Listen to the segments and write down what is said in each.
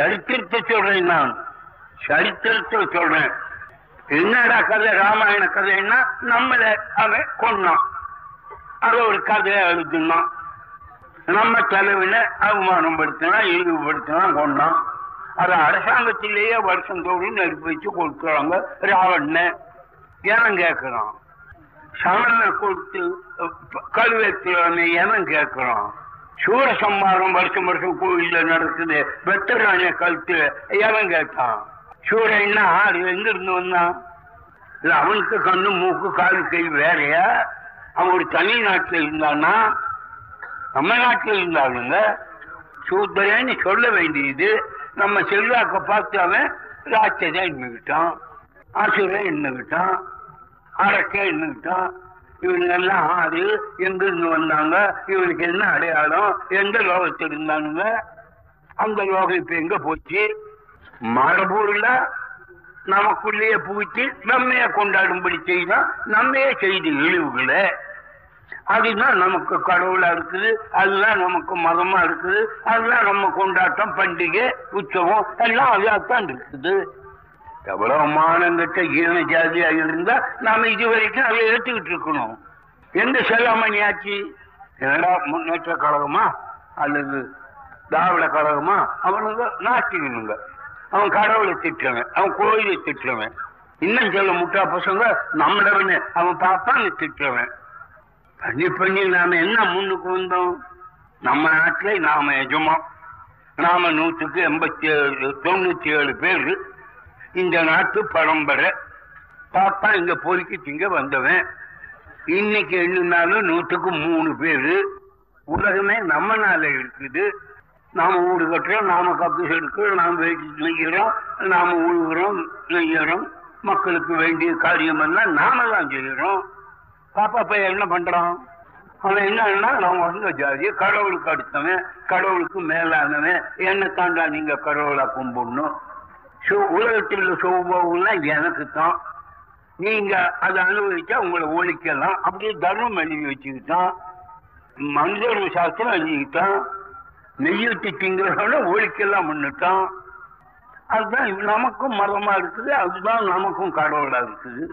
சரித்திரத்தை சொல்றேன் நான். சரித்திரத்தை சொல்றேன். என்னடா கதை ராமாயண கதைன்னா நம்மள அவன் கொன்னான். அது ஒரு கதையை எழுதுனான் நம்ம தலைவில அவமானம் படுத்தினா இழிவுபடுத்தினா கொண்டான் அது அரசாங்கத்திலேயே வருஷம் தோறும் நெருப்பு வச்சு கொடுக்குறாங்க ராவண்ண இனம் கேட்கிறான் சமண கொடுத்து கல்வெட்டுன்னு இனம் கேட்கிறான் சூரசம்மாரம் வருஷம் வருஷம் கோயில நடக்குது வெட்டராணிய கழுத்து. எவன் கேட்டான்? சூரன்னா ஆறு எங்க இருந்து வந்தான்? இல்ல அவனுக்கு கண்ணு மூக்கு காலு கை வேறையா? அவன் ஒரு தனி நாட்டில் இருந்தானா? நம்ம நாட்டில் இருந்தாலுங்க சூத்திரன்னு சொல்ல வேண்டியது. நம்ம செல்வாக்க பார்த்து அவன் ராட்சதா இன்னுக்கிட்டான் ஆசுரன் என்னகிட்டான் அரக்கன் என்னகிட்டான் இவனுங்க எல்லாம் ஆறு எங்க இருந்து வந்தாங்க? இவனுக்கு என்ன அடையாளம்? எந்த லோகத்தில் இருந்தானுங்க? அந்த லோகம் இப்ப எங்க போச்சு? மரபூர்ல நமக்குள்ளேயே பூச்சி நம்மைய கொண்டாடும்படி செய்தான் நம்மையே செய்து இழிவுகளை. அதுதான் நமக்கு கடவுளா இருக்குது அதுதான் நமக்கு மதமா இருக்குது அதுதான் நம்ம கொண்டாட்டம் பண்டிகை உற்சவம் எல்லாம் அதாத்தான் இருக்குது. எவ்வளவு மானங்கிட்ட ஈன ஜாதியா இருந்தா நாம இது வரைக்கும் அதை ஏற்றுக்கிட்டு இருக்கணும். எந்த செல்லாமணி ஆச்சு? என்னடா முன்னேற்ற கழகமா? அல்லது திராவிட கழகமா? அவனுங்க நாட்டினுங்க அவன் கடவுளை திட்டுறவன் அவன் கோயிலை திட்டுறவன். இன்னும் சொல்ல முட்டா பசங்க நம்மளவனு அவன் பாப்பான்னு திட்டுறவன். பண்ணி பண்ணி நாம என்ன முன்னுக்கு வந்தோம்? நம்ம நாட்டில் நாம எஜமான் நாம நூற்றுக்கு எண்பத்தி ஏழு தொண்ணூத்தி ஏழு பேர் இந்த நாட்டு பரம்பரை. பாப்பா இங்க பொறுக்கி திங்க வந்தவன். இன்னைக்கு எண்ணினாலும் நூற்றுக்கு மூணு பேரு. உலகமே நம்ம நாள இருக்குது. நாம வீடு கட்டுறோம் நாம கப்பு எடுக்கிறோம் நாம வேட்டி நெய்கிறோம் நாம உழுகிறோம் நெய்யறோம் மக்களுக்கு வேண்டிய காரியம் எல்லாம் நாம தான் செய்கிறோம் பாப்பா பையன் என்ன பண்றான்? அவன் என்னன்னா நான் வந்த ஜாதி கடவுளுக்கு அடுத்தவன் கடவுளுக்கு மேலானவன். என்ன தாண்டா நீங்க கடவுளா கும்பிடணும்? உலகத்தில் உள்ள சோபம்லாம் எனக்கு தான் நீங்க அதை அனுபவிச்சா உங்களை ஒழிக்கலாம். அப்படியே தர்மம் எழுதி வச்சுக்கிட்டான். மனிதர்வ சாஸ்திரம் எழுதிக்கிட்டான். நெய்யூட்டி திங்கிறவன ஒழிக்கலாம் பண்ணிட்டான். அதுதான் நமக்கும் மரமா இருக்குது அதுதான் நமக்கும் கடவுளா இருக்குது.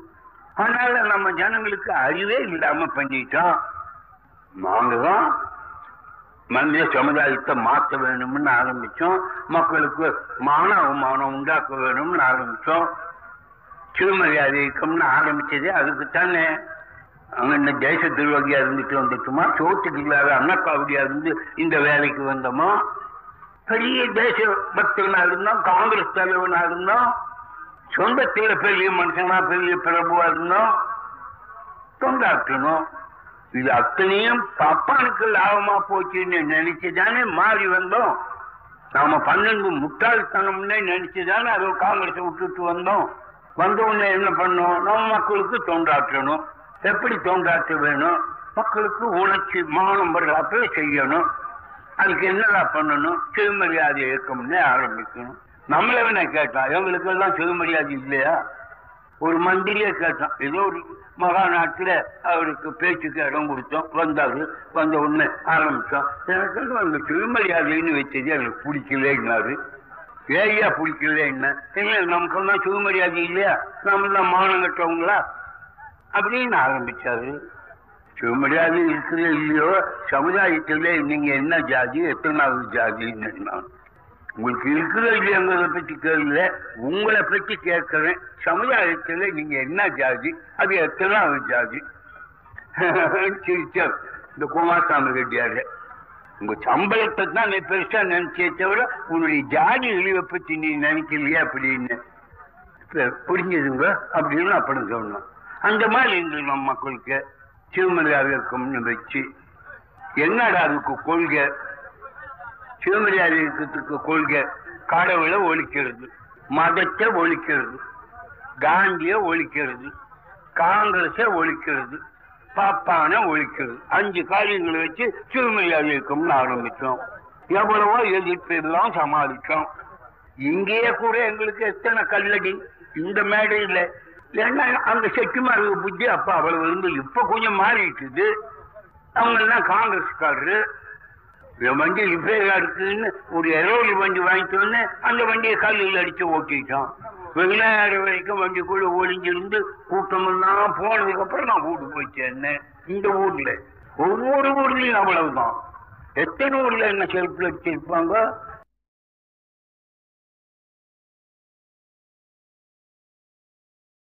அதனால நம்ம ஜனங்களுக்கு அறிவே இல்லாம பண்ணிட்டான். நாங்க தான் மனித சமுதாயத்தை மாற்ற வேணும்னு ஆரம்பிச்சோம். மக்களுக்கு மான அவமானம் உண்டாக்க வேணும்னு ஆரம்பிச்சோம். சிறுமரியாதை இயக்கம்னு ஆரம்பிச்சதே அதுக்கு தானே அங்க இந்த தேச திருவகியா இருந்துட்டு வந்துட்டுமா சோத்துக்கு இல்லாத அன்னக்காவடியா இருந்து இந்த வேலைக்கு வந்தோமா? பெரிய தேச பக்தனா இருந்தோம் காங்கிரஸ் தலைவனா இருந்தோம். சொந்தத்தில் பெரிய மனுஷனா பெரிய பிரபுவா இருந்தோம். தொண்டாற்றணும். இது அத்தனையும் பப்பானுக்கு லாபமா போச்சுன்னு நினைச்சுதானே மாறி வந்தோம். நாம பன்னெண்டு முட்டாள்தனம்னே நினைச்சுதானே அது காங்கிரஸ் விட்டுட்டு வந்தோம். வந்த உடனே என்ன பண்ணோம்? நம்ம மக்களுக்கு தோன்றாற்றணும் எப்படி தோன்றாற்ற வேணும்? மக்களுக்கு உணர்ச்சி மானம் செய்யணும். அதுக்கு என்னடா பண்ணணும்? சிறுமரியாதை இயக்கம்னே ஆரம்பிக்கணும். நம்மள வேணா கேட்டான் எங்களுக்கு எல்லாம் சிறுமரியாதை இல்லையா? ஒரு மந்திரியே கேட்டான். ஏதோ ஒரு மகா நாட்டில் அவருக்கு பேச்சுக்கு இடம் கொடுத்தோம். வந்தாரு. வந்த உடனே ஆரம்பித்தோம் எனக்கு வந்து அந்த சிறுமரியாதைன்னு வச்சது எனக்கு பிடிக்கலேன்னாரு ஏயா பிடிக்கல என்ன இல்லை நமக்கெல்லாம் சுயமரியாதை இல்லையா? நம்ம தான் மானம் கட்டவங்களா? அப்படின்னு ஆரம்பிச்சாரு. சுயமரியாதை இருக்குது இல்லையோ? சமுதாயத்தில் நீங்க என்ன ஜாதி? எத்தனாவது ஜாதின்னு நான் உங்களுக்கு இருக்கிற இல்லையங்கிறத பற்றி கேள்வியில உங்களை பற்றி கேட்கிறேன். சமுதாயத்தில் நீங்க என்ன ஜாதி? அது எத்தனாவது ஜாதி? சிரிச்சார் இந்த குமாரசாமி ரெட்டியாரு உங்க சம்பளத்தை தான் நீ பெருசா நினைச்சே தவிர உன்னுடைய ஜாதி இழிவை பற்றி நீ நினைக்கலையா அப்படின்னு? புரிஞ்சதுங்க புரிஞ்சுதுங்க அப்படின்னு அப்படி சொன்னோம். அந்த மாதிரி இன்று நம்ம மக்களுக்கு திருமலையாக இருக்கும்னு வச்சு என்னடா அதுக்கு கொள்கை? சிவமரியாதை இயக்கத்துக்கு கொள்கை கடவுளை ஒழிக்கிறது மதத்தை ஒழிக்கிறது காந்திய ஒழிக்கிறது காங்கிரஸை ஒழிக்கிறது பாப்பான ஒழிக்கிறது. அஞ்சு காரியங்களை வச்சு சிவமரியாதை இருக்கும்னு ஆரம்பிச்சோம் எவ்வளவோ எதிர்ப்பெல்லாம் சமாளித்தோம். இங்கேயே கூட எங்களுக்கு எத்தனை கல்லடி? இந்த மேடையில் ஏன்னா அந்த செட்டிமாருக்கு புத்தி அப்ப அவ்வளவு இருந்து இப்ப கொஞ்சம் மாறிட்டுது. அவங்க எல்லாம் காங்கிரஸ்காரரு. என் வண்டி ரிப்பேரா இருக்குன்னு ஒரு எரோலி வண்டி வாங்கிட்டு அந்த வண்டியை கல்லில் அடிச்சு ஓட்டிட்டான். வெகுநேரம் வரைக்கும் வண்டிக்குள்ள ஒளிஞ்சிருந்து கூட்டம் எல்லாம் போனதுக்கு அப்புறம் நான் வீடு போய் சேர்ந்தேன் இந்த ஊர்ல. ஒவ்வொரு ஊர்லயும் அவ்வளவுதான். எத்தனை ஊர்ல என்ன செல்ஃபில் வச்சிருப்பாங்க?